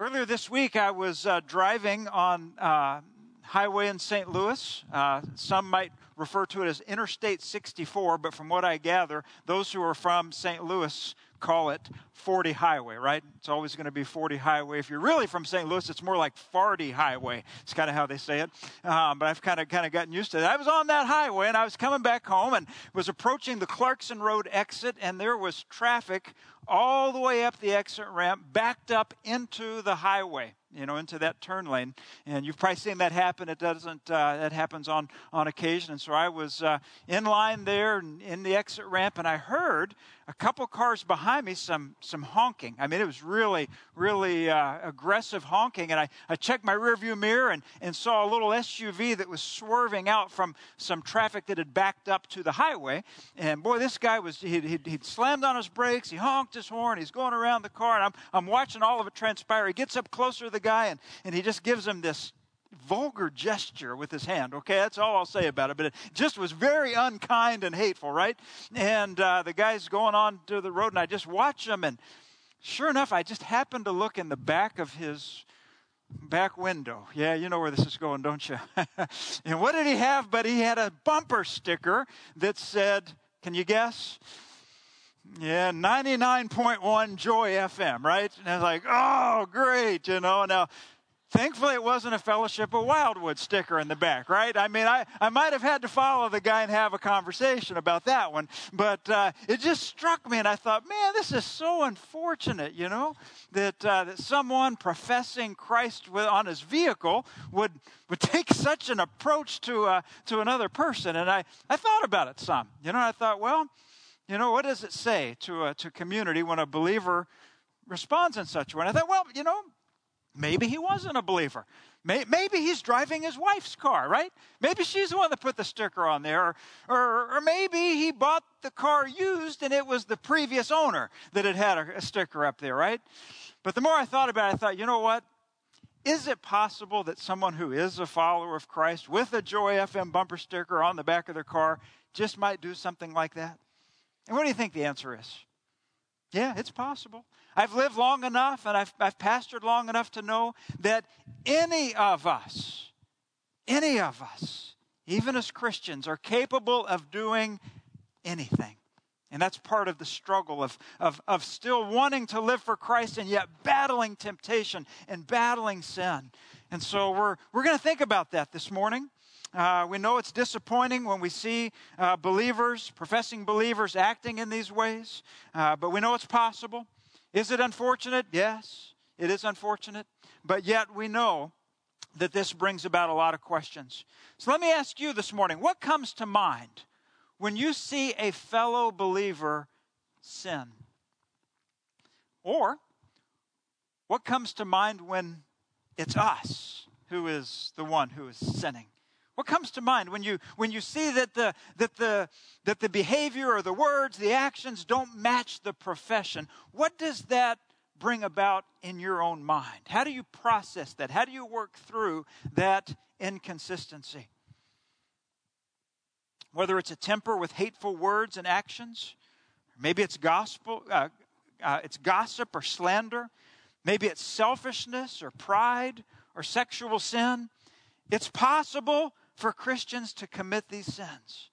Earlier this week, I was uh, driving on uh, highway in St. Louis. Uh, some might refer to it as Interstate 64, but from what I gather, those who are from St. Louis call it 40 Highway, right? It's always going to be 40 Highway. If you're really from St. Louis, it's more like Farty Highway. It's kind of how they say it. Um, but I've kind of kind of gotten used to it. I was on that highway and I was coming back home and was approaching the Clarkson Road exit, and there was traffic all the way up the exit ramp, backed up into the highway you know, into that turn lane. And you've probably seen that happen. It doesn't, uh, that happens on, on occasion. And so I was uh, in line there in the exit ramp, and I heard a couple cars behind me, some, some honking. I mean, it was really, really uh, aggressive honking. And I, I checked my rearview mirror and, and saw a little SUV that was swerving out from some traffic that had backed up to the highway. And boy, this guy was, he'd, he'd, he'd slammed on his brakes, he honked his horn, he's going around the car, and I'm, I'm watching all of it transpire. He gets up closer to the guy and, and he just gives him this vulgar gesture with his hand. Okay, that's all I'll say about it. But it just was very unkind and hateful, right? And uh, the guy's going on to the road, and I just watch him, and sure enough, I just happened to look in the back of his back window. Yeah, you know where this is going, don't you? and what did he have? But he had a bumper sticker that said, "Can you guess?" Yeah, 99.1 Joy FM, right? And I was like, oh, great, you know. Now, thankfully, it wasn't a Fellowship of Wildwood sticker in the back, right? I mean, I, I might have had to follow the guy and have a conversation about that one, but uh, it just struck me, and I thought, man, this is so unfortunate, you know, that, uh, that someone professing Christ with, on his vehicle would, would take such an approach to, uh, to another person. And I, I thought about it some, you know, I thought, well, you know, what does it say to a to community when a believer responds in such a way? And I thought, well, you know, maybe he wasn't a believer. Maybe he's driving his wife's car, right? Maybe she's the one that put the sticker on there. Or, or, or, maybe he bought the car used and it was the previous owner that had had a, a sticker up there, right? But the more I thought about it, I thought, you know what? Is it possible that someone who is a follower of Christ with a Joy FM bumper sticker on the back of their car just might do something like that? And what do you think the answer is? Yeah, it's possible. I've lived long enough and I've, I've pastored long enough to know that any of us, any of us, even as Christians, are capable of doing anything. And that's part of the struggle of, of, of still wanting to live for Christ and yet battling temptation and battling sin. And so we're, we're going to think about that this morning. Uh, we know it's disappointing when we see uh, believers, professing believers, acting in these ways, uh, but we know it's possible. Is it unfortunate? Yes, it is unfortunate. But yet we know that this brings about a lot of questions. So let me ask you this morning what comes to mind when you see a fellow believer sin? Or what comes to mind when it's us who is the one who is sinning? What comes to mind when you, when you see that the, that, the, that the behavior or the words, the actions don't match the profession? What does that bring about in your own mind? How do you process that? How do you work through that inconsistency? Whether it's a temper with hateful words and actions, maybe it's gospel, uh, uh, it's gossip or slander, maybe it's selfishness or pride or sexual sin. It's possible for Christians to commit these sins.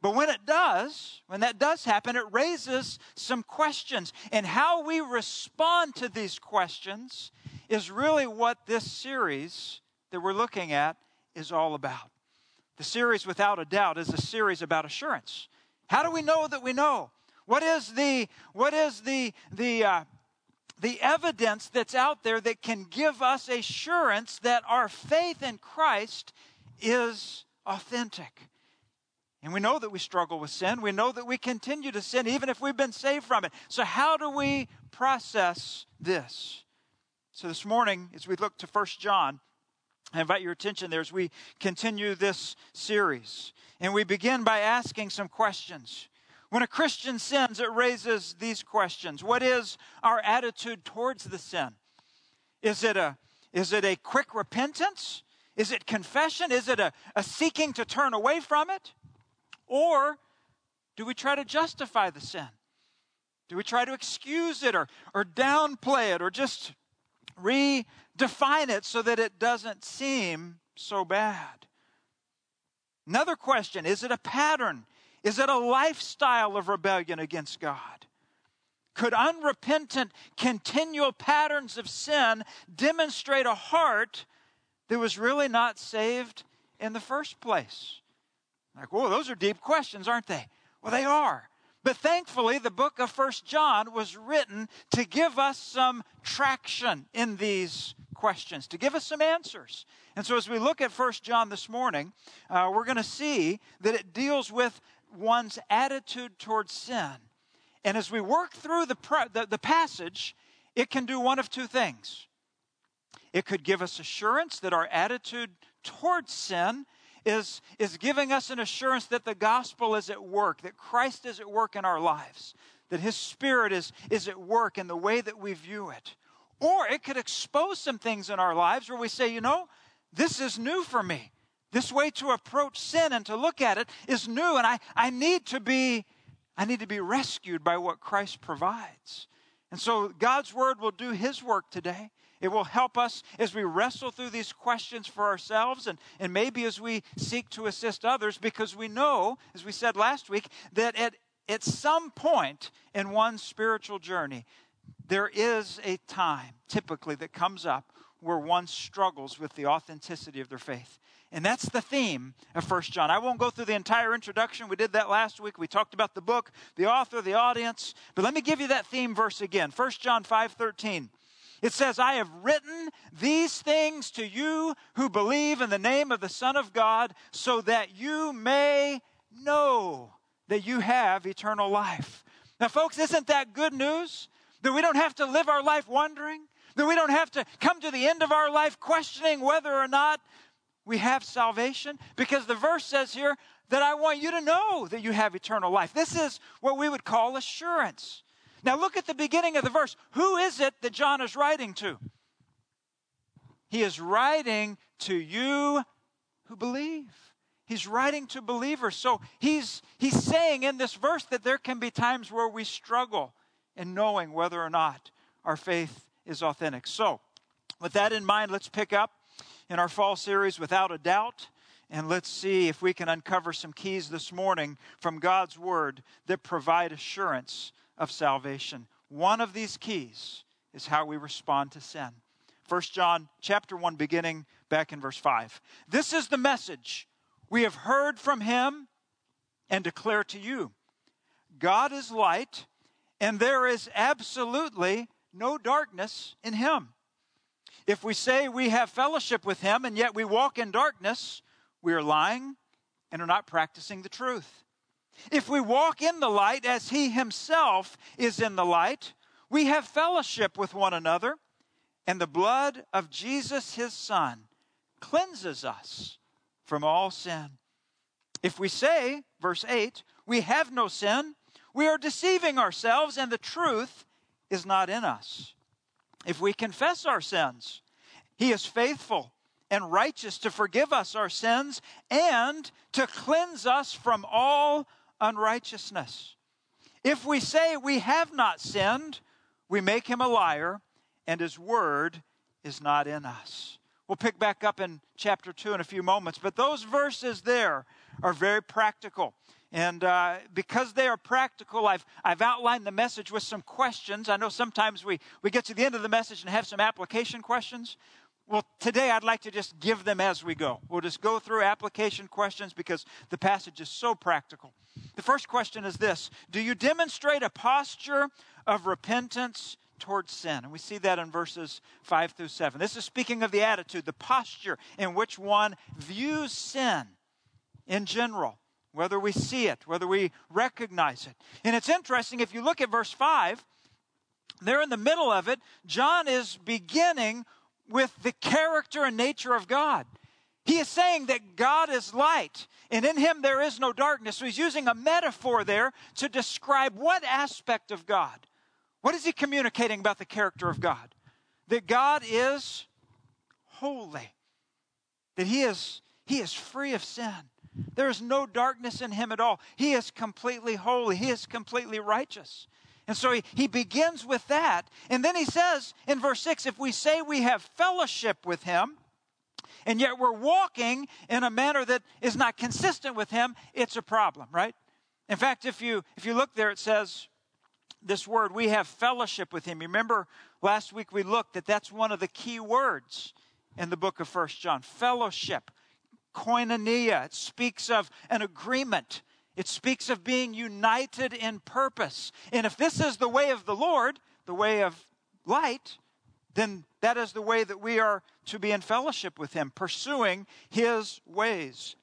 But when it does, when that does happen, it raises some questions. And how we respond to these questions is really what this series that we're looking at is all about. The series, without a doubt, is a series about assurance. How do we know that we know? What is the, what is the, the, uh, the evidence that's out there that can give us assurance that our faith in Christ is authentic. And we know that we struggle with sin. We know that we continue to sin even if we've been saved from it. So, how do we process this? So, this morning, as we look to 1 John, I invite your attention there as we continue this series. And we begin by asking some questions. When a Christian sins, it raises these questions What is our attitude towards the sin? Is it a, is it a quick repentance? Is it confession? Is it a, a seeking to turn away from it? Or do we try to justify the sin? Do we try to excuse it or, or downplay it or just redefine it so that it doesn't seem so bad. Another question is it a pattern? Is it a lifestyle of rebellion against God? Could unrepentant, continual patterns of sin demonstrate a heart that was really not saved in the first place? Like, whoa, those are deep questions, aren't they? Well, they are. But thankfully, the book of First John was written to give us some traction in these questions, to give us some answers. And so, as we look at First John this morning, uh, we're going to see that it deals with one's attitude towards sin. And as we work through the, the, the passage, it can do one of two things. It could give us assurance that our attitude towards sin is, is giving us an assurance that the gospel is at work, that Christ is at work in our lives, that his spirit is, is at work in the way that we view it. Or it could expose some things in our lives where we say, you know, this is new for me. This way to approach sin and to look at it is new, and I, I need to be I need to be rescued by what Christ provides. And so God's word will do his work today. It will help us as we wrestle through these questions for ourselves and, and maybe as we seek to assist others because we know, as we said last week, that at, at some point in one's spiritual journey, there is a time typically that comes up where one struggles with the authenticity of their faith. And that's the theme of First John. I won't go through the entire introduction. We did that last week. We talked about the book, the author, the audience. But let me give you that theme verse again. First John 5:13. It says, I have written these things to you who believe in the name of the Son of God, so that you may know that you have eternal life. Now, folks, isn't that good news? That we don't have to live our life wondering, that we don't have to come to the end of our life questioning whether or not we have salvation. Because the verse says here that I want you to know that you have eternal life. This is what we would call assurance. Now, look at the beginning of the verse. Who is it that John is writing to? He is writing to you who believe. He's writing to believers. So he's, he's saying in this verse that there can be times where we struggle in knowing whether or not our faith is authentic. So, with that in mind, let's pick up in our fall series without a doubt. And let's see if we can uncover some keys this morning from God's Word that provide assurance of salvation. One of these keys is how we respond to sin. 1 John chapter 1 beginning back in verse 5. This is the message we have heard from him and declare to you. God is light and there is absolutely no darkness in him. If we say we have fellowship with him and yet we walk in darkness, we are lying and are not practicing the truth. If we walk in the light as he himself is in the light, we have fellowship with one another, and the blood of Jesus his Son cleanses us from all sin. If we say, verse 8, we have no sin, we are deceiving ourselves, and the truth is not in us. If we confess our sins, He is faithful and righteous to forgive us our sins and to cleanse us from all unrighteousness. If we say we have not sinned, we make Him a liar, and His word is not in us. We'll pick back up in chapter 2 in a few moments, but those verses there are very practical. And uh, because they are practical, I've, I've outlined the message with some questions. I know sometimes we, we get to the end of the message and have some application questions. Well, today I'd like to just give them as we go. We'll just go through application questions because the passage is so practical. The first question is this Do you demonstrate a posture of repentance towards sin? And we see that in verses 5 through 7. This is speaking of the attitude, the posture in which one views sin in general whether we see it, whether we recognize it. And it's interesting, if you look at verse 5, there in the middle of it, John is beginning with the character and nature of God. He is saying that God is light, and in him there is no darkness. So he's using a metaphor there to describe what aspect of God. What is he communicating about the character of God? That God is holy, that he is, he is free of sin there is no darkness in him at all. He is completely holy, he is completely righteous. And so he, he begins with that. And then he says in verse 6 if we say we have fellowship with him, and yet we're walking in a manner that is not consistent with him, it's a problem, right? In fact, if you if you look there, it says this word, we have fellowship with him. Remember last week we looked that that's one of the key words in the book of First John. Fellowship, koinonia. It speaks of an agreement. It speaks of being united in purpose. And if this is the way of the Lord, the way of light, then that is the way that we are to be in fellowship with Him, pursuing His ways.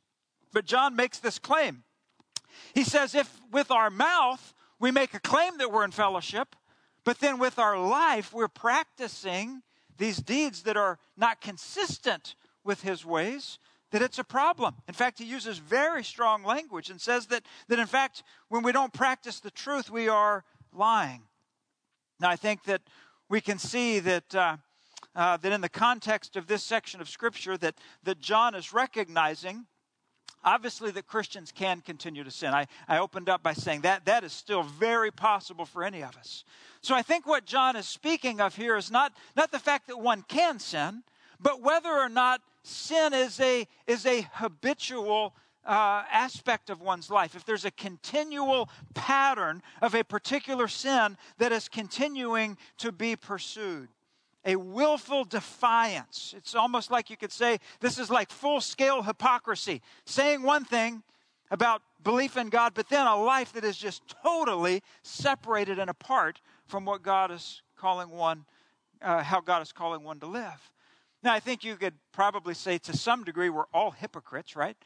But John makes this claim. He says, if with our mouth we make a claim that we're in fellowship, but then with our life we're practicing these deeds that are not consistent with His ways, that it's a problem. In fact, he uses very strong language and says that, that in fact, when we don't practice the truth, we are lying. Now, I think that we can see that, uh, uh, that in the context of this section of Scripture, that, that John is recognizing obviously that Christians can continue to sin. I, I opened up by saying that that is still very possible for any of us. So I think what John is speaking of here is not, not the fact that one can sin, but whether or not sin is a, is a habitual uh, aspect of one's life, if there's a continual pattern of a particular sin that is continuing to be pursued, a willful defiance. It's almost like you could say this is like full scale hypocrisy, saying one thing about belief in God, but then a life that is just totally separated and apart from what God is calling one, uh, how God is calling one to live. Now, I think you could probably say to some degree we're all hypocrites, right?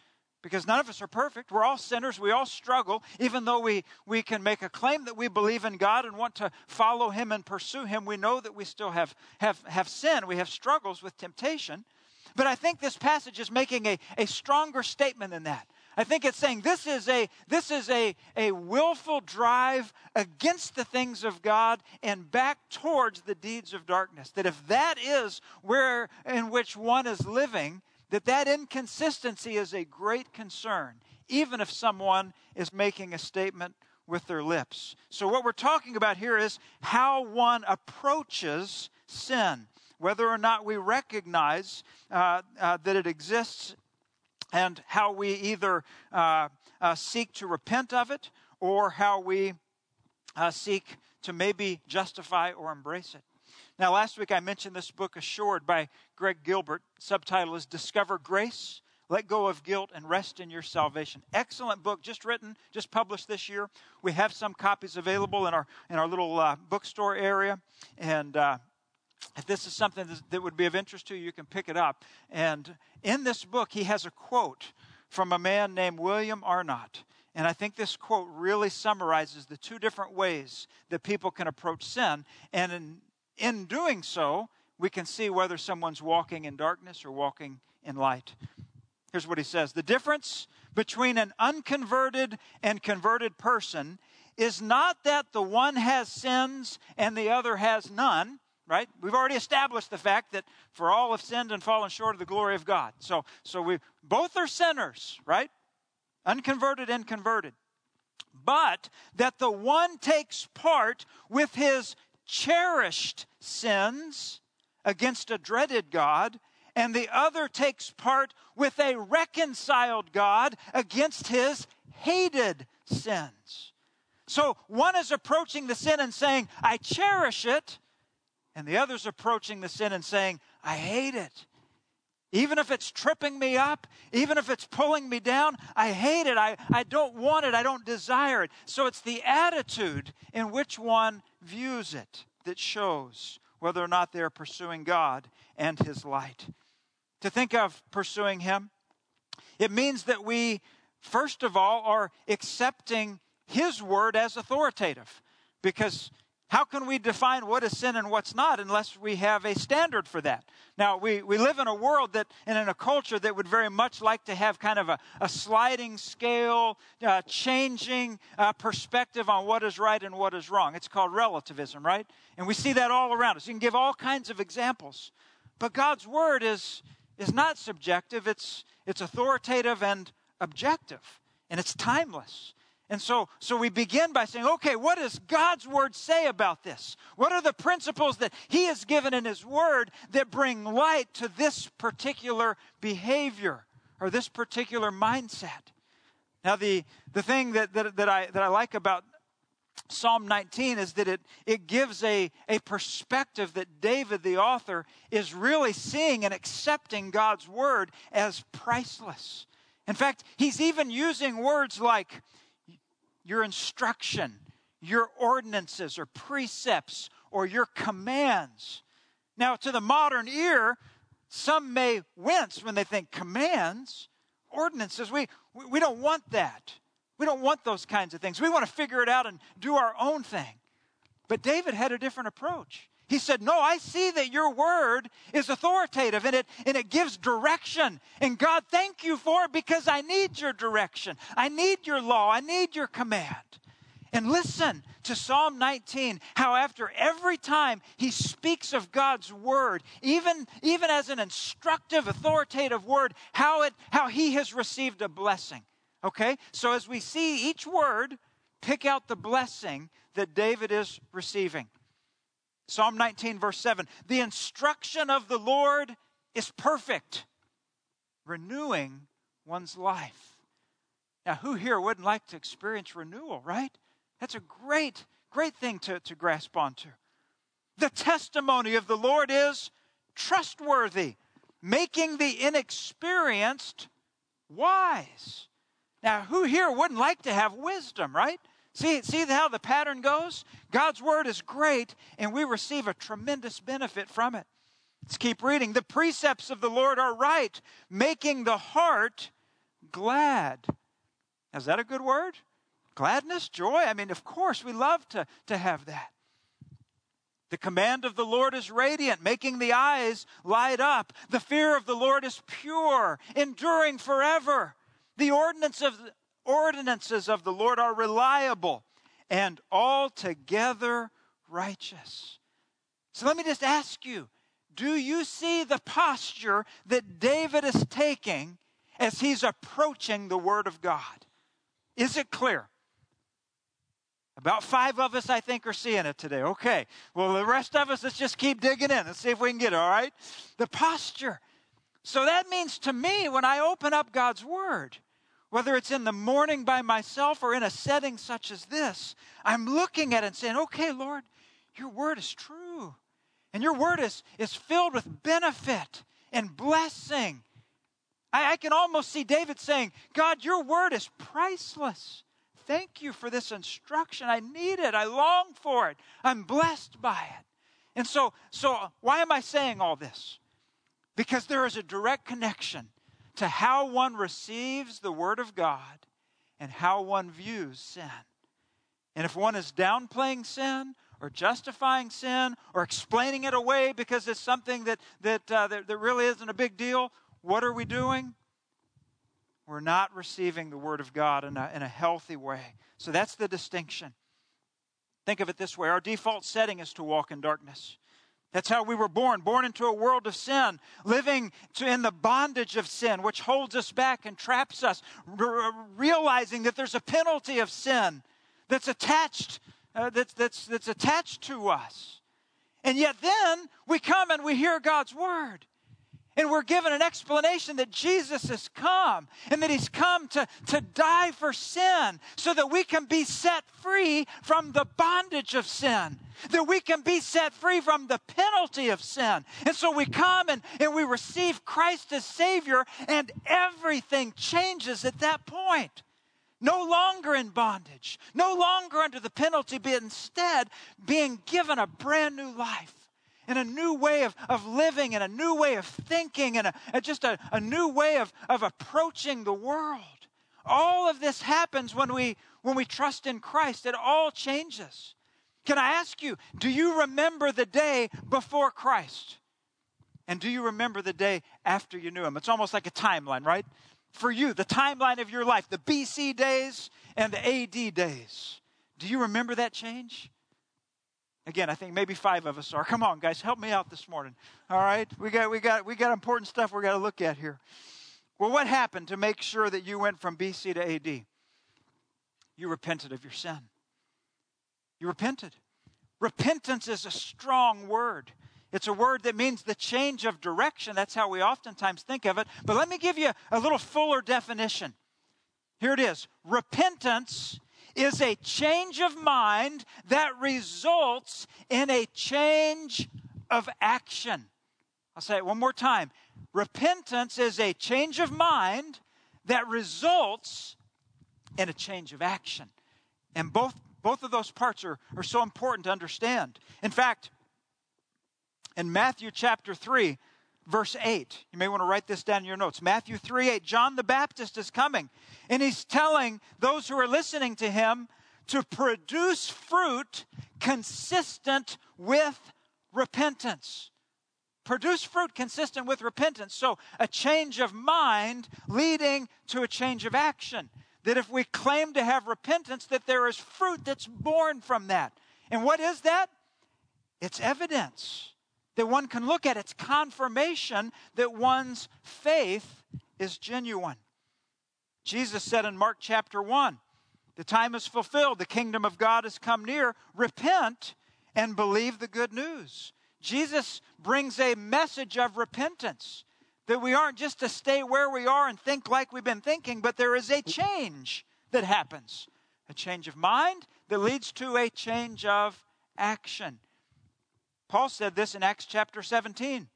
Because none of us are perfect. We're all sinners. We all struggle. Even though we, we can make a claim that we believe in God and want to follow Him and pursue Him, we know that we still have, have, have sin. We have struggles with temptation. But I think this passage is making a, a stronger statement than that. I think it's saying this is a this is a, a willful drive against the things of God and back towards the deeds of darkness. That if that is where in which one is living, that that inconsistency is a great concern, even if someone is making a statement with their lips. So what we're talking about here is how one approaches sin whether or not we recognize uh, uh, that it exists and how we either uh, uh, seek to repent of it or how we uh, seek to maybe justify or embrace it. Now, last week I mentioned this book, Assured, by Greg Gilbert. Subtitle is Discover Grace, Let Go of Guilt, and Rest in Your Salvation. Excellent book, just written, just published this year. We have some copies available in our, in our little uh, bookstore area. And uh, if this is something that would be of interest to you, you can pick it up. And in this book, he has a quote from a man named William Arnot. And I think this quote really summarizes the two different ways that people can approach sin. And in, in doing so, we can see whether someone's walking in darkness or walking in light. Here's what he says The difference between an unconverted and converted person is not that the one has sins and the other has none right? We've already established the fact that for all have sinned and fallen short of the glory of God. So, so we both are sinners, right? Unconverted and converted. But that the one takes part with his cherished sins against a dreaded God, and the other takes part with a reconciled God against his hated sins. So one is approaching the sin and saying, I cherish it, and the other's approaching the sin and saying, I hate it. Even if it's tripping me up, even if it's pulling me down, I hate it. I, I don't want it. I don't desire it. So it's the attitude in which one views it that shows whether or not they're pursuing God and His light. To think of pursuing Him, it means that we, first of all, are accepting His word as authoritative. Because how can we define what is sin and what's not unless we have a standard for that? Now, we, we live in a world that, and in a culture that would very much like to have kind of a, a sliding scale, uh, changing uh, perspective on what is right and what is wrong. It's called relativism, right? And we see that all around us. You can give all kinds of examples. But God's word is, is not subjective, it's, it's authoritative and objective, and it's timeless. And so, so we begin by saying, okay, what does God's word say about this? What are the principles that He has given in His word that bring light to this particular behavior or this particular mindset? Now, the, the thing that, that, that, I, that I like about Psalm 19 is that it, it gives a, a perspective that David, the author, is really seeing and accepting God's word as priceless. In fact, he's even using words like your instruction, your ordinances or precepts or your commands. Now, to the modern ear, some may wince when they think commands, ordinances. We, we don't want that. We don't want those kinds of things. We want to figure it out and do our own thing. But David had a different approach. He said, No, I see that your word is authoritative and it, and it gives direction. And God, thank you for it because I need your direction. I need your law. I need your command. And listen to Psalm 19, how after every time he speaks of God's word, even, even as an instructive, authoritative word, how, it, how he has received a blessing. Okay? So as we see each word, pick out the blessing that David is receiving. Psalm 19, verse 7 The instruction of the Lord is perfect, renewing one's life. Now, who here wouldn't like to experience renewal, right? That's a great, great thing to, to grasp onto. The testimony of the Lord is trustworthy, making the inexperienced wise. Now, who here wouldn't like to have wisdom, right? See, see how the pattern goes? God's word is great, and we receive a tremendous benefit from it. Let's keep reading. The precepts of the Lord are right, making the heart glad. Is that a good word? Gladness, joy? I mean, of course, we love to, to have that. The command of the Lord is radiant, making the eyes light up. The fear of the Lord is pure, enduring forever. The ordinance of, ordinances of the Lord are reliable and altogether righteous. So let me just ask you do you see the posture that David is taking as he's approaching the Word of God? Is it clear? About five of us, I think, are seeing it today. Okay. Well, the rest of us, let's just keep digging in and see if we can get it, all right? The posture. So that means to me, when I open up God's Word, whether it's in the morning by myself or in a setting such as this, I'm looking at it and saying, okay, Lord, your word is true. And your word is, is filled with benefit and blessing. I, I can almost see David saying, God, your word is priceless. Thank you for this instruction. I need it. I long for it. I'm blessed by it. And so, so why am I saying all this? Because there is a direct connection to how one receives the Word of God and how one views sin. And if one is downplaying sin or justifying sin or explaining it away because it's something that, that, uh, that, that really isn't a big deal, what are we doing? We're not receiving the Word of God in a, in a healthy way. So that's the distinction. Think of it this way our default setting is to walk in darkness. That's how we were born, born into a world of sin, living in the bondage of sin, which holds us back and traps us, realizing that there's a penalty of sin that's attached, uh, that's, that's, that's attached to us. And yet then we come and we hear God's word. And we're given an explanation that Jesus has come and that he's come to, to die for sin so that we can be set free from the bondage of sin, that we can be set free from the penalty of sin. And so we come and, and we receive Christ as Savior, and everything changes at that point. No longer in bondage, no longer under the penalty, but instead being given a brand new life and a new way of, of living and a new way of thinking and, a, and just a, a new way of, of approaching the world. All of this happens when we, when we trust in Christ. It all changes. Can I ask you, do you remember the day before Christ? And do you remember the day after you knew him? It's almost like a timeline, right? For you, the timeline of your life, the BC days and the AD days. Do you remember that change? Again, I think maybe five of us are. Come on, guys, help me out this morning. All right, we got we got we got important stuff we got to look at here. Well, what happened to make sure that you went from BC to AD? You repented of your sin. You repented. Repentance is a strong word. It's a word that means the change of direction. That's how we oftentimes think of it. But let me give you a little fuller definition. Here it is Repentance is a change of mind that results in a change of action. I'll say it one more time. Repentance is a change of mind that results in a change of action. And both, both of those parts are, are so important to understand. In fact, in Matthew chapter 3, verse 8, you may want to write this down in your notes. Matthew 3 8, John the Baptist is coming, and he's telling those who are listening to him to produce fruit consistent with repentance produce fruit consistent with repentance. So, a change of mind leading to a change of action. That if we claim to have repentance, that there is fruit that's born from that. And what is that? It's evidence that one can look at. It's confirmation that one's faith is genuine. Jesus said in Mark chapter 1 the time is fulfilled, the kingdom of God has come near. Repent and believe the good news. Jesus brings a message of repentance that we aren't just to stay where we are and think like we've been thinking, but there is a change that happens a change of mind that leads to a change of action. Paul said this in Acts chapter 17.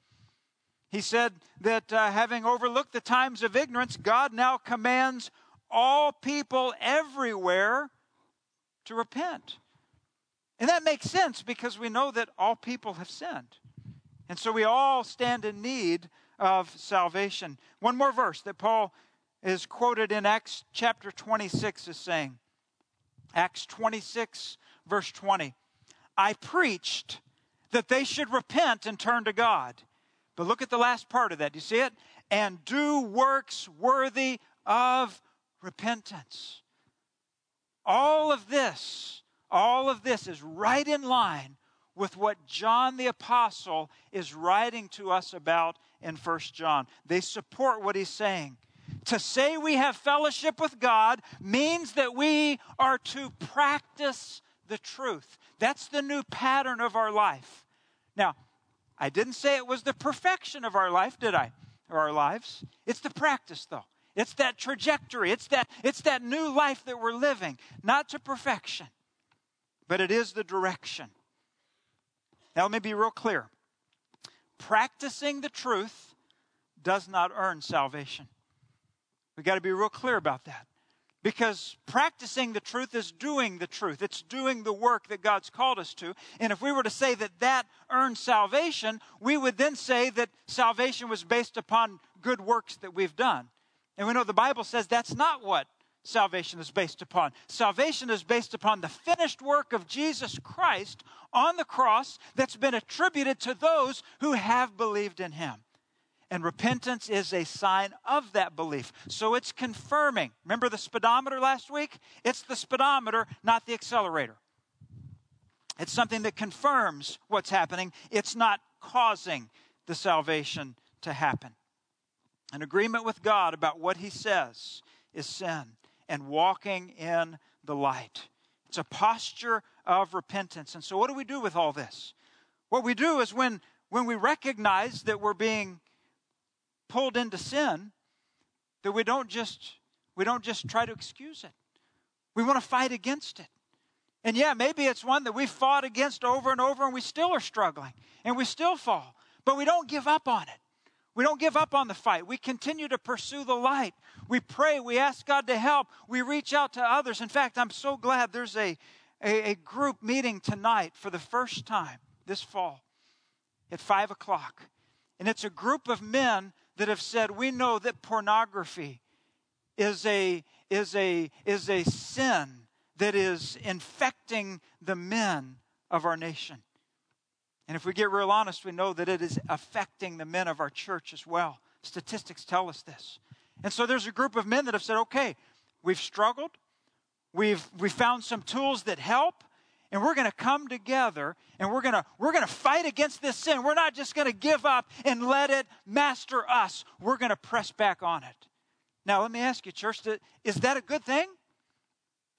He said that uh, having overlooked the times of ignorance, God now commands all people everywhere to repent. And that makes sense because we know that all people have sinned. And so we all stand in need of salvation. One more verse that Paul is quoted in Acts chapter 26 is saying, Acts 26, verse 20, I preached that they should repent and turn to God. But look at the last part of that. Do you see it? And do works worthy of repentance. All of this all of this is right in line with what John the Apostle is writing to us about in First John. They support what he's saying. To say we have fellowship with God means that we are to practice the truth. That's the new pattern of our life. Now, I didn't say it was the perfection of our life, did I? Or our lives. It's the practice, though. It's that trajectory. It's that, it's that new life that we're living, not to perfection but it is the direction. Now, let me be real clear. Practicing the truth does not earn salvation. We've got to be real clear about that. Because practicing the truth is doing the truth. It's doing the work that God's called us to. And if we were to say that that earns salvation, we would then say that salvation was based upon good works that we've done. And we know the Bible says that's not what salvation is based upon. Salvation is based upon the finished work of Jesus Christ on the cross that's been attributed to those who have believed in him. And repentance is a sign of that belief. So it's confirming. Remember the speedometer last week? It's the speedometer, not the accelerator. It's something that confirms what's happening, it's not causing the salvation to happen. An agreement with God about what he says is sin and walking in the light. It's a posture of repentance. And so, what do we do with all this? What we do is when, when we recognize that we're being pulled into sin, that we don't just we don't just try to excuse it. We want to fight against it. And yeah, maybe it's one that we fought against over and over and we still are struggling and we still fall, but we don't give up on it. We don't give up on the fight. We continue to pursue the light. We pray. We ask God to help. We reach out to others. In fact, I'm so glad there's a, a, a group meeting tonight for the first time this fall at 5 o'clock. And it's a group of men that have said, We know that pornography is a, is a, is a sin that is infecting the men of our nation. And if we get real honest, we know that it is affecting the men of our church as well. Statistics tell us this. And so there's a group of men that have said, okay, we've struggled, we've, we found some tools that help, and we're going to come together and we're going to we're going to fight against this sin. We're not just going to give up and let it master us. We're going to press back on it. Now, let me ask you, church, is that a good thing?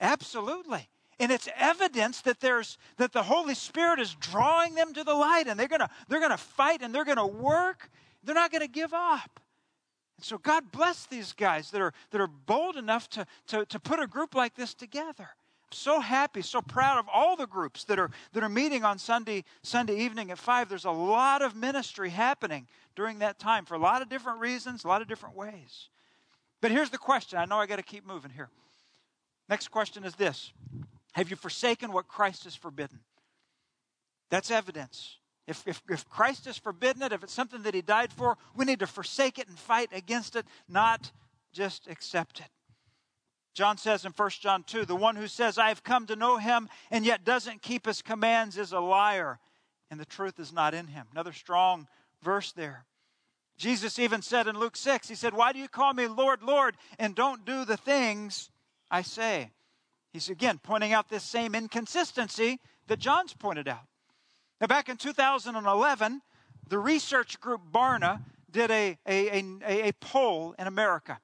Absolutely. And it's evidence that there's that the Holy Spirit is drawing them to the light and they're gonna they're gonna fight and they're gonna work. They're not gonna give up. And so God bless these guys that are that are bold enough to, to, to put a group like this together. So happy, so proud of all the groups that are that are meeting on Sunday Sunday evening at five. There's a lot of ministry happening during that time for a lot of different reasons, a lot of different ways. But here's the question. I know I got to keep moving here. Next question is this Have you forsaken what Christ has forbidden? That's evidence. If, if, if Christ has forbidden it, if it's something that he died for, we need to forsake it and fight against it, not just accept it. John says in 1 John 2 the one who says, I have come to know him and yet doesn't keep his commands is a liar, and the truth is not in him. Another strong verse there. Jesus even said in Luke 6, He said, Why do you call me Lord, Lord, and don't do the things I say? He's again pointing out this same inconsistency that John's pointed out. Now, back in 2011, the research group Barna did a, a, a, a poll in America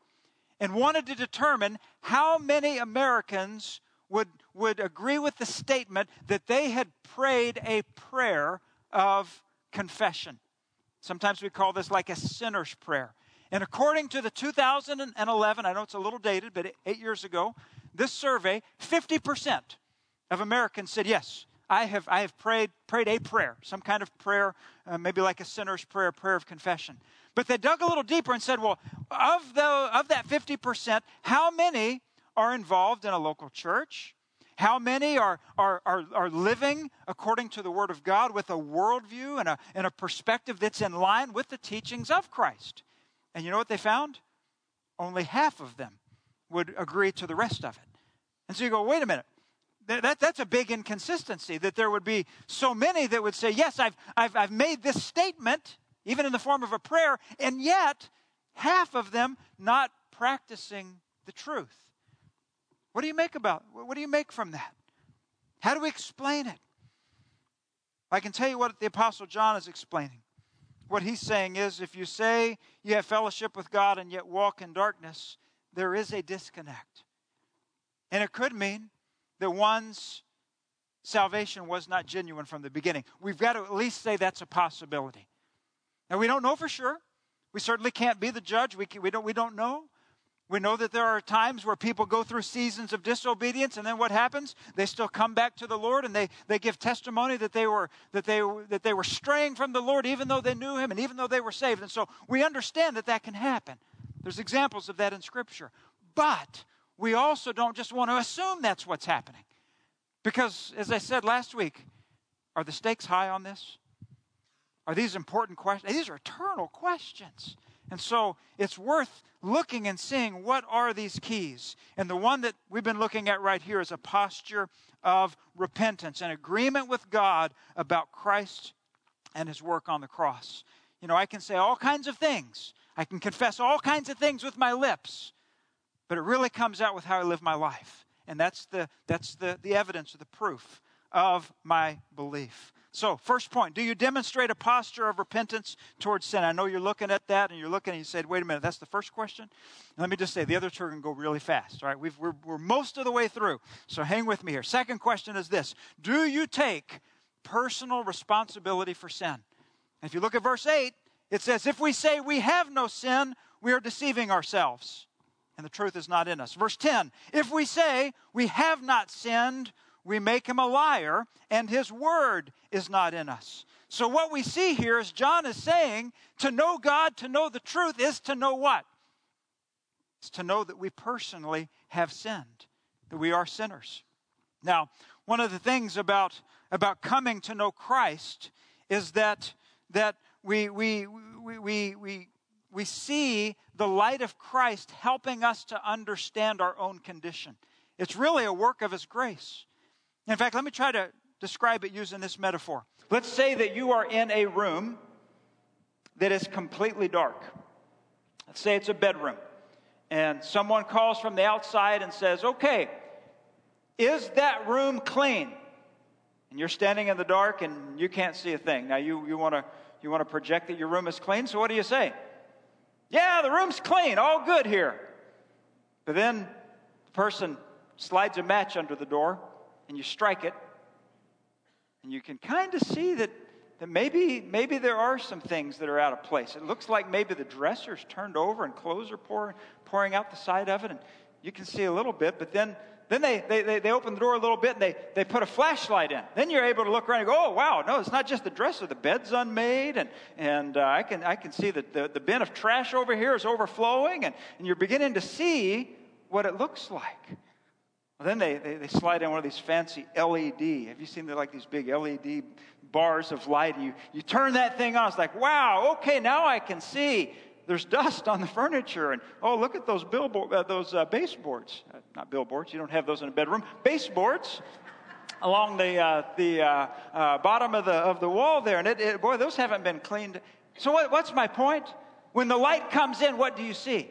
and wanted to determine how many Americans would, would agree with the statement that they had prayed a prayer of confession. Sometimes we call this like a sinner's prayer. And according to the 2011, I know it's a little dated, but eight years ago, this survey, 50% of Americans said, Yes, I have, I have prayed, prayed a prayer, some kind of prayer, uh, maybe like a sinner's prayer, prayer of confession. But they dug a little deeper and said, Well, of, the, of that 50%, how many are involved in a local church? How many are, are, are, are living according to the Word of God with a worldview and a, and a perspective that's in line with the teachings of Christ? And you know what they found? Only half of them would agree to the rest of it. And so you go, wait a minute. That, that, that's a big inconsistency that there would be so many that would say, Yes, I've, I've, I've made this statement, even in the form of a prayer, and yet half of them not practicing the truth. What do you make about? What do you make from that? How do we explain it? I can tell you what the apostle John is explaining. What he's saying is if you say you have fellowship with God and yet walk in darkness, there is a disconnect. And it could mean that one's salvation was not genuine from the beginning. We've got to at least say that's a possibility. Now, we don't know for sure. We certainly can't be the judge. We, can, we, don't, we don't know. We know that there are times where people go through seasons of disobedience, and then what happens? They still come back to the Lord and they, they give testimony that they, were, that, they, that they were straying from the Lord even though they knew Him and even though they were saved. And so we understand that that can happen. There's examples of that in Scripture. But we also don't just want to assume that's what's happening. Because, as I said last week, are the stakes high on this? Are these important questions? These are eternal questions. And so it's worth looking and seeing what are these keys. And the one that we've been looking at right here is a posture of repentance, an agreement with God about Christ and his work on the cross. You know, I can say all kinds of things, I can confess all kinds of things with my lips, but it really comes out with how I live my life. And that's the, that's the, the evidence or the proof of my belief. So, first point do you demonstrate a posture of repentance towards sin? I know you're looking at that and you're looking and you said, wait a minute, that's the first question. let me just say, the other two are going to go really fast. All right, We've, we're, we're most of the way through. So, hang with me here. Second question is this Do you take personal responsibility for sin? And if you look at verse 8, it says, If we say we have no sin, we are deceiving ourselves, and the truth is not in us. Verse 10 If we say we have not sinned, we make him a liar, and his word is not in us. So, what we see here is John is saying to know God, to know the truth, is to know what? It's to know that we personally have sinned, that we are sinners. Now, one of the things about, about coming to know Christ is that, that we, we, we, we, we, see the light of Christ helping us to understand our own condition. It's really a work of His grace. In fact, let me try to describe it using this metaphor. Let's say that you are in a room that is completely dark. Let's say it's a bedroom. And someone calls from the outside and says, Okay, is that room clean? And you're standing in the dark and you can't see a thing. Now, you, you want to you wanna project that your room is clean, so what do you say? Yeah, the room's clean, all good here. But then the person slides a match under the door, and you strike it, and you can kind of see that, that maybe, maybe there are some things that are out of place. It looks like maybe the dresser's turned over and clothes are pouring, pouring out the side of it, and you can see a little bit, but then then they, they, they, they, open the door a little bit and they, they put a flashlight in. Then you're able to look around and go, oh, wow, no, it's not just the dresser. The bed's unmade, and, and uh, I, can, I can see that the, the bin of trash over here is overflowing, and, and you're beginning to see what it looks like. Well, then they, they, they, slide in one of these fancy LED. Have you seen the, like these big LED bars of light? You, you turn that thing on, it's like, wow, okay, now I can see there's dust on the furniture, and oh, look at those billboard, uh, those uh, baseboards. Uh, not billboards. You don't have those in a bedroom. Baseboards along the uh, the uh, uh, bottom of the of the wall there, and it, it, boy, those haven't been cleaned. So what, what's my point? When the light comes in, what do you see?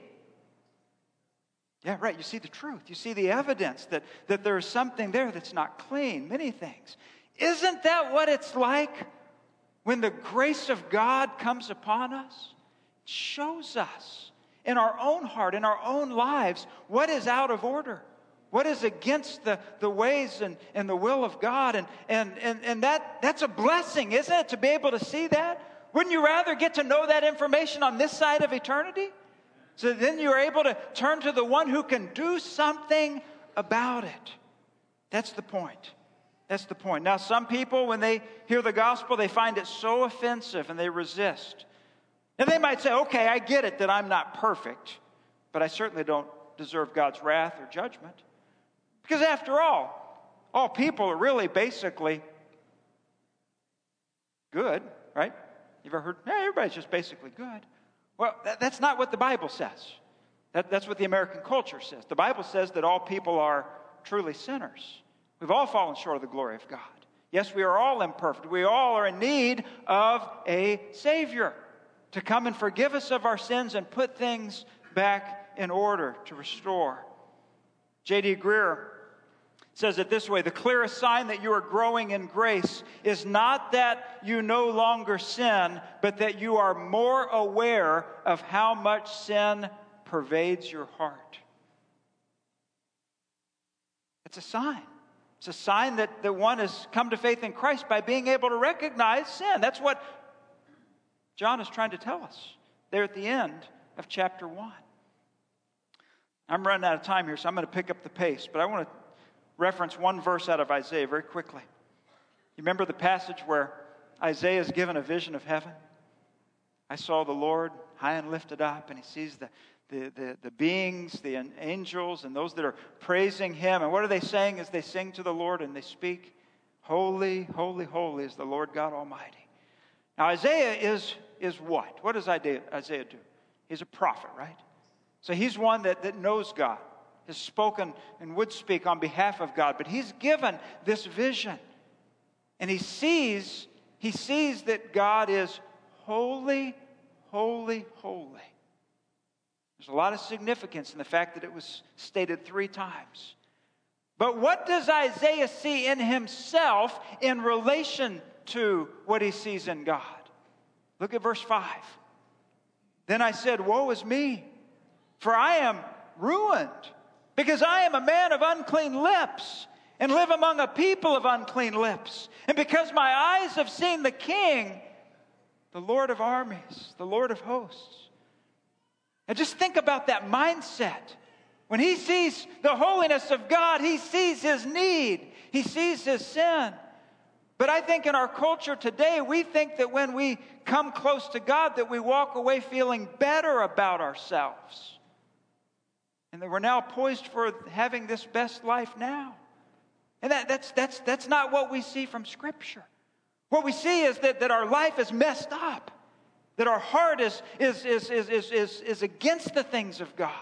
Yeah, right. You see the truth. You see the evidence that, that there's something there that's not clean, many things. Isn't that what it's like when the grace of God comes upon us? It shows us in our own heart, in our own lives, what is out of order, what is against the, the ways and, and the will of God. And, and, and, and that, that's a blessing, isn't it, to be able to see that? Wouldn't you rather get to know that information on this side of eternity? So then you're able to turn to the one who can do something about it. That's the point. That's the point. Now, some people, when they hear the gospel, they find it so offensive and they resist. And they might say, okay, I get it that I'm not perfect, but I certainly don't deserve God's wrath or judgment. Because after all, all people are really basically good, right? You've ever heard, yeah, everybody's just basically good. Well, that, that's not what the Bible says. That, that's what the American culture says. The Bible says that all people are truly sinners. We've all fallen short of the glory of God. Yes, we are all imperfect. We all are in need of a Savior to come and forgive us of our sins and put things back in order to restore. J.D. Greear says it this way The clearest sign that you are growing in grace is not that you no longer sin, but that you are more aware of how much sin pervades your heart. It's a sign. It's a sign that, that one has come to faith in Christ by being able to recognize sin. That's what John is trying to tell us there at the end of chapter 1. I'm running out of time here, so I'm going to pick up the pace, but I want to reference one verse out of Isaiah very quickly. You remember the passage where Isaiah is given a vision of heaven? I saw the Lord high and lifted up, and he sees the, the, the, the, beings, the angels, and those that are praising him. And what are they saying as they sing to the Lord and they speak? Holy, holy, holy is the Lord God Almighty. Now, Isaiah is is what? What does Isaiah do? He's a prophet, right? So he's one that, that knows God, has spoken and would speak on behalf of God, but he's given this vision. And he sees, he sees that God is holy, holy, holy. There's a lot of significance in the fact that it was stated three times. But what does Isaiah see in himself in relation to what he sees in God? Look at verse 5. Then I said, Woe is me, for I am ruined, because I am a man of unclean lips and live among a people of unclean lips. And because my eyes have seen the King, the Lord of armies, the Lord of hosts. And just think about that mindset. When he sees the holiness of God, he sees his need, he sees his sin. But I think in our culture today, we think that when we come close to God, that we walk away feeling better about ourselves. And that we're now poised for having this best life now. And that, that's, that's, that's not what we see from Scripture. What we see is that, that our life is messed up, that our heart is, is, is, is, is, is, is against the things of God.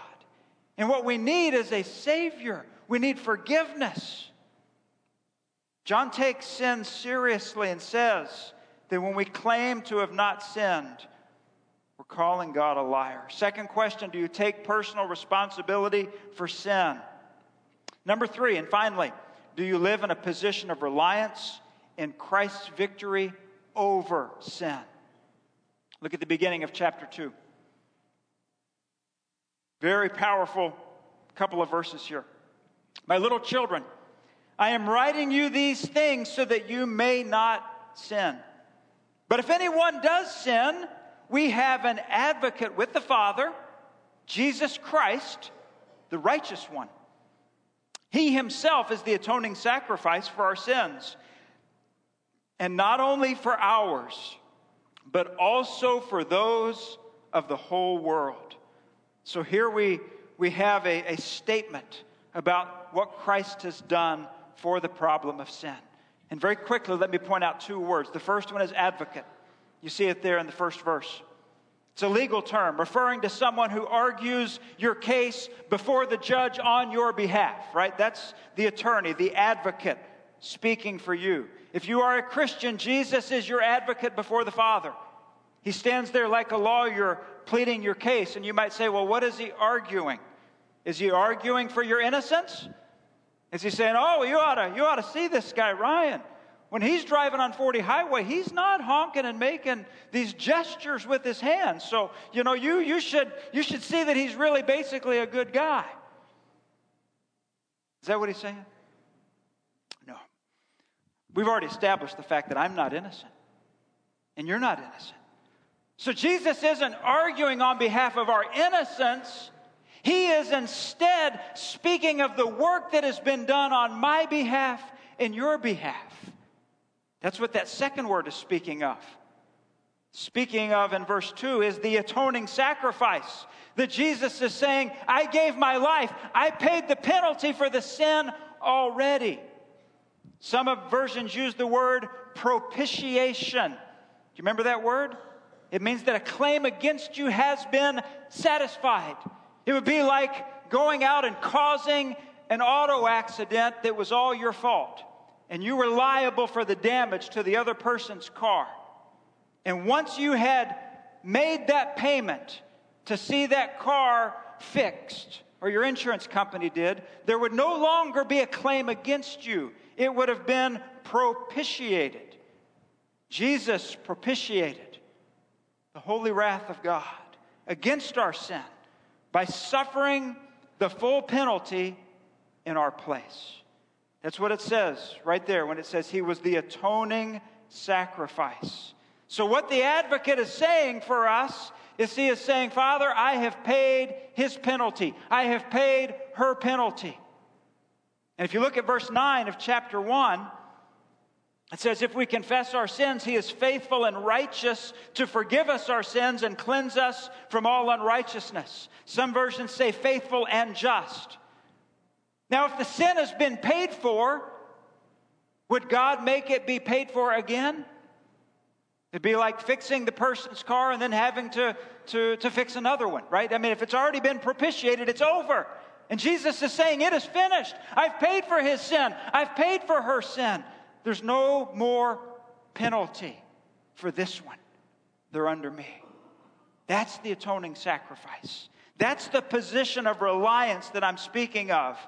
And what we need is a Savior. We need forgiveness. John takes sin seriously and says that when we claim to have not sinned, we're calling God a liar. Second question Do you take personal responsibility for sin? Number three, and finally, do you live in a position of reliance in Christ's victory over sin? Look at the beginning of chapter 2. Very powerful couple of verses here. My little children, I am writing you these things so that you may not sin. But if anyone does sin, we have an advocate with the Father, Jesus Christ, the righteous one. He himself is the atoning sacrifice for our sins. And not only for ours, but also for those of the whole world. So here we, we have a, a statement about what Christ has done for the problem of sin. And very quickly, let me point out two words. The first one is advocate. You see it there in the first verse. It's a legal term referring to someone who argues your case before the judge on your behalf, right? That's the attorney, the advocate speaking for you. If you are a Christian, Jesus is your advocate before the Father. He stands there like a lawyer pleading your case, and you might say, Well, what is he arguing? Is he arguing for your innocence? Is he saying, Oh, you ought to, you ought to see this guy, Ryan? When he's driving on 40 highway, he's not honking and making these gestures with his hands. So, you know, you, you, should, you should see that he's really basically a good guy. Is that what he's saying? No. We've already established the fact that I'm not innocent, and you're not innocent. So Jesus isn't arguing on behalf of our innocence. He is instead speaking of the work that has been done on my behalf and your behalf. That's what that second word is speaking of. Speaking of in verse 2 is the atoning sacrifice that Jesus is saying, I gave my life, I paid the penalty for the sin already. Some of versions use the word propitiation. Do you remember that word? It means that a claim against you has been satisfied. It would be like going out and causing an auto accident that was all your fault, and you were liable for the damage to the other person's car. And once you had made that payment to see that car fixed, or your insurance company did, there would no longer be a claim against you. It would have been propitiated. Jesus propitiated the holy wrath of God against our sin by suffering the full penalty in our place. That's what it says right there when it says he was the atoning sacrifice. So, what the advocate is saying for us is he is saying, Father, I have paid his penalty, I have paid her penalty. And if you look at verse 9 of chapter 1, it says, If we confess our sins, he is faithful and righteous to forgive us our sins and cleanse us from all unrighteousness. Some versions say faithful and just. Now, if the sin has been paid for, would God make it be paid for again? It'd be like fixing the person's car and then having to, to, to fix another one, right? I mean, if it's already been propitiated, it's over. And Jesus is saying, It is finished. I've paid for his sin, I've paid for her sin. There's no more penalty for this one. They're under me. That's the atoning sacrifice. That's the position of reliance that I'm speaking of.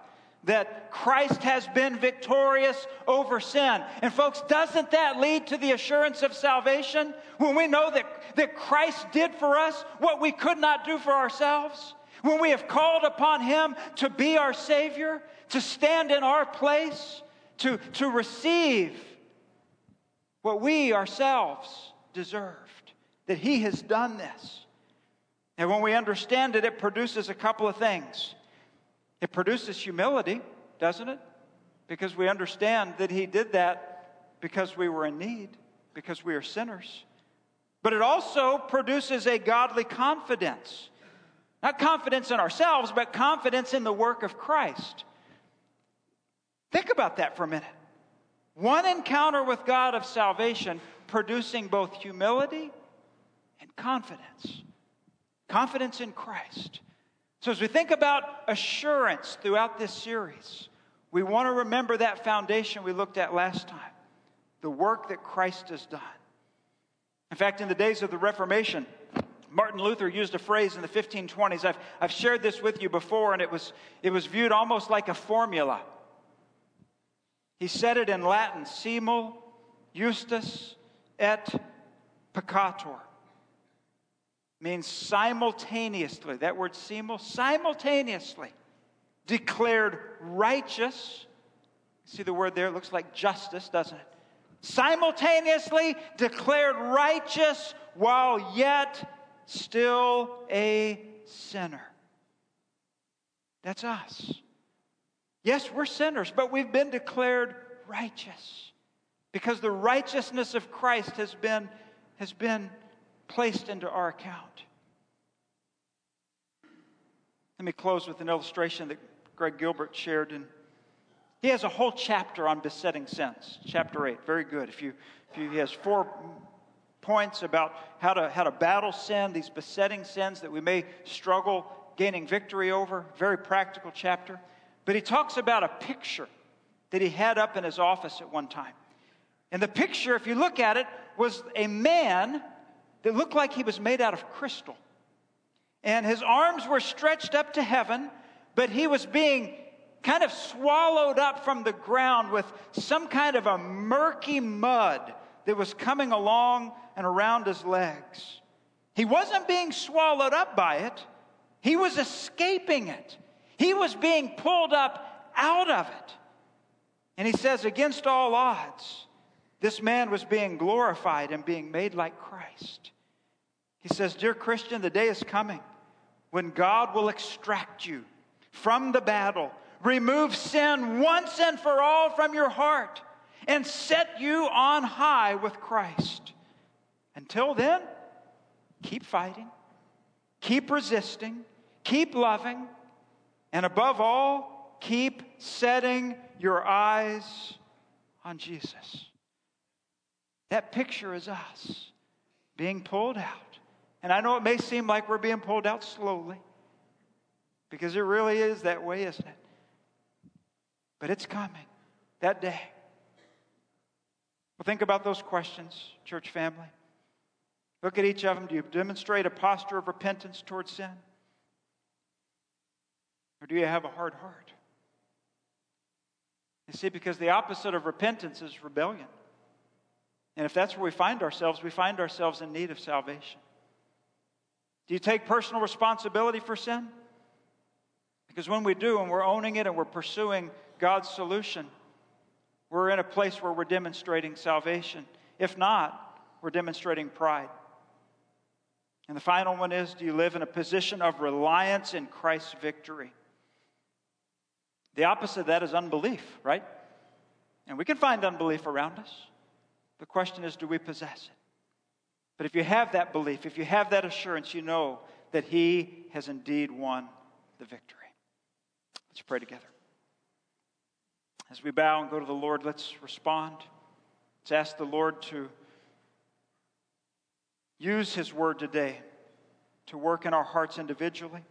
That Christ has been victorious over sin. And, folks, doesn't that lead to the assurance of salvation? When we know that, that Christ did for us what we could not do for ourselves? When we have called upon Him to be our Savior, to stand in our place, to, to receive what we ourselves deserved, that He has done this. And when we understand it, it produces a couple of things. It produces humility, doesn't it? Because we understand that He did that because we were in need, because we are sinners. But it also produces a godly confidence. Not confidence in ourselves, but confidence in the work of Christ. Think about that for a minute. One encounter with God of salvation producing both humility and confidence. Confidence in Christ. So, as we think about assurance throughout this series, we want to remember that foundation we looked at last time the work that Christ has done. In fact, in the days of the Reformation, Martin Luther used a phrase in the 1520s. I've, I've shared this with you before, and it was, it was viewed almost like a formula. He said it in Latin, simul justus et peccator. Means simultaneously. That word simul, simultaneously. declared righteous. See the word there? It looks like justice, doesn't it? Simultaneously declared righteous while yet still a sinner. That's us. Yes, we're sinners, but we've been declared righteous because the righteousness of Christ has been, has been placed into our account. Let me close with an illustration that Greg Gilbert shared. And he has a whole chapter on besetting sins, chapter 8. Very good. If you, if you, he has four points about how to, how to battle sin, these besetting sins that we may struggle gaining victory over. Very practical chapter. But he talks about a picture that he had up in his office at one time. And the picture, if you look at it, was a man that looked like he was made out of crystal. And his arms were stretched up to heaven, but he was being kind of swallowed up from the ground with some kind of a murky mud that was coming along and around his legs. He wasn't being swallowed up by it, he was escaping it. He was being pulled up out of it. And he says, against all odds, this man was being glorified and being made like Christ. He says, Dear Christian, the day is coming when God will extract you from the battle, remove sin once and for all from your heart, and set you on high with Christ. Until then, keep fighting, keep resisting, keep loving, and above all, keep setting your eyes on Jesus. That picture is us being pulled out. And I know it may seem like we're being pulled out slowly because it really is that way, isn't it? But it's coming, that day. Well, think about those questions, church family. Look at each of them. Do you demonstrate a posture of repentance towards sin? Or do you have a hard heart? You see, because the opposite of repentance is rebellion. And if that's where we find ourselves, we find ourselves in need of salvation. Do you take personal responsibility for sin? Because when we do and we're owning it and we're pursuing God's solution, we're in a place where we're demonstrating salvation. If not, we're demonstrating pride. And the final one is do you live in a position of reliance in Christ's victory? The opposite of that is unbelief, right? And we can find unbelief around us. The question is do we possess it? But if you have that belief, if you have that assurance, you know that He has indeed won the victory. Let's pray together. As we bow and go to the Lord, let's respond. Let's ask the Lord to use His word today to work in our hearts individually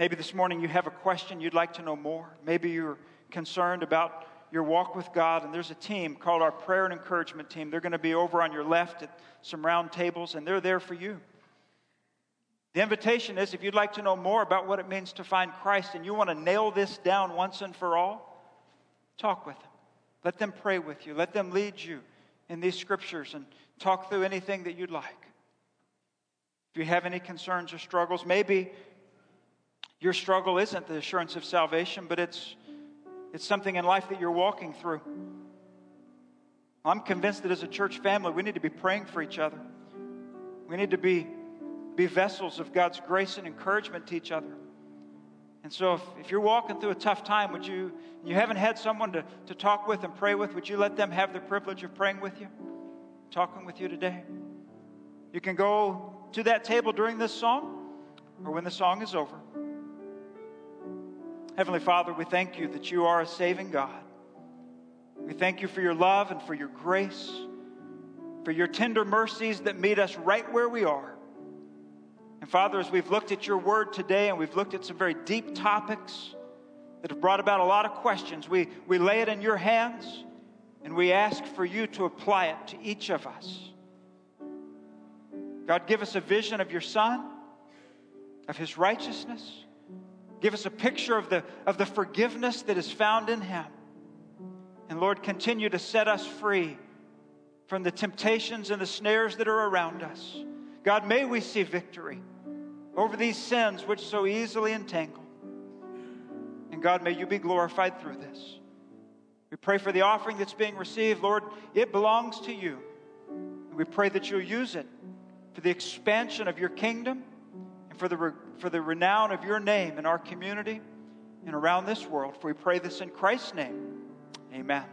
Maybe this morning you have a question you'd like to know more. Maybe you're concerned about your walk with God, and there's a team called our prayer and encouragement team. They're going to be over on your left at some round tables, and they're there for you. The invitation is if you'd like to know more about what it means to find Christ and you want to nail this down once and for all, talk with them. Let them pray with you. Let them lead you in these scriptures and talk through anything that you'd like. If you have any concerns or struggles, maybe your struggle isn't the assurance of salvation, but it's, it's something in life that you're walking through. I'm convinced that as a church family, we need to be praying for each other. We need to be, be vessels of God's grace and encouragement to each other. And so, if, if you're walking through a tough time, would you, you haven't had someone to, to talk with and pray with, would you let them have the privilege of praying with you, talking with you today? You can go to that table during this song or when the song is over. Heavenly Father, we thank you that you are a saving God. We thank you for your love and for your grace, for your tender mercies that meet us right where we are. And Father, as we've looked at your word today and we've looked at some very deep topics that have brought about a lot of questions, we, we lay it in your hands and we ask for you to apply it to each of us. God, give us a vision of your Son, of his righteousness Give us a picture of the, of the forgiveness that is found in Him. And Lord, continue to set us free from the temptations and the snares that are around us. God, may we see victory over these sins which so easily entangle. And God, may you be glorified through this. We pray for the offering that's being received. Lord, it belongs to you. We pray that you'll use it for the expansion of your kingdom and for the, for the renown of your name in our community and around this world. For we pray this in Christ's name. Amen.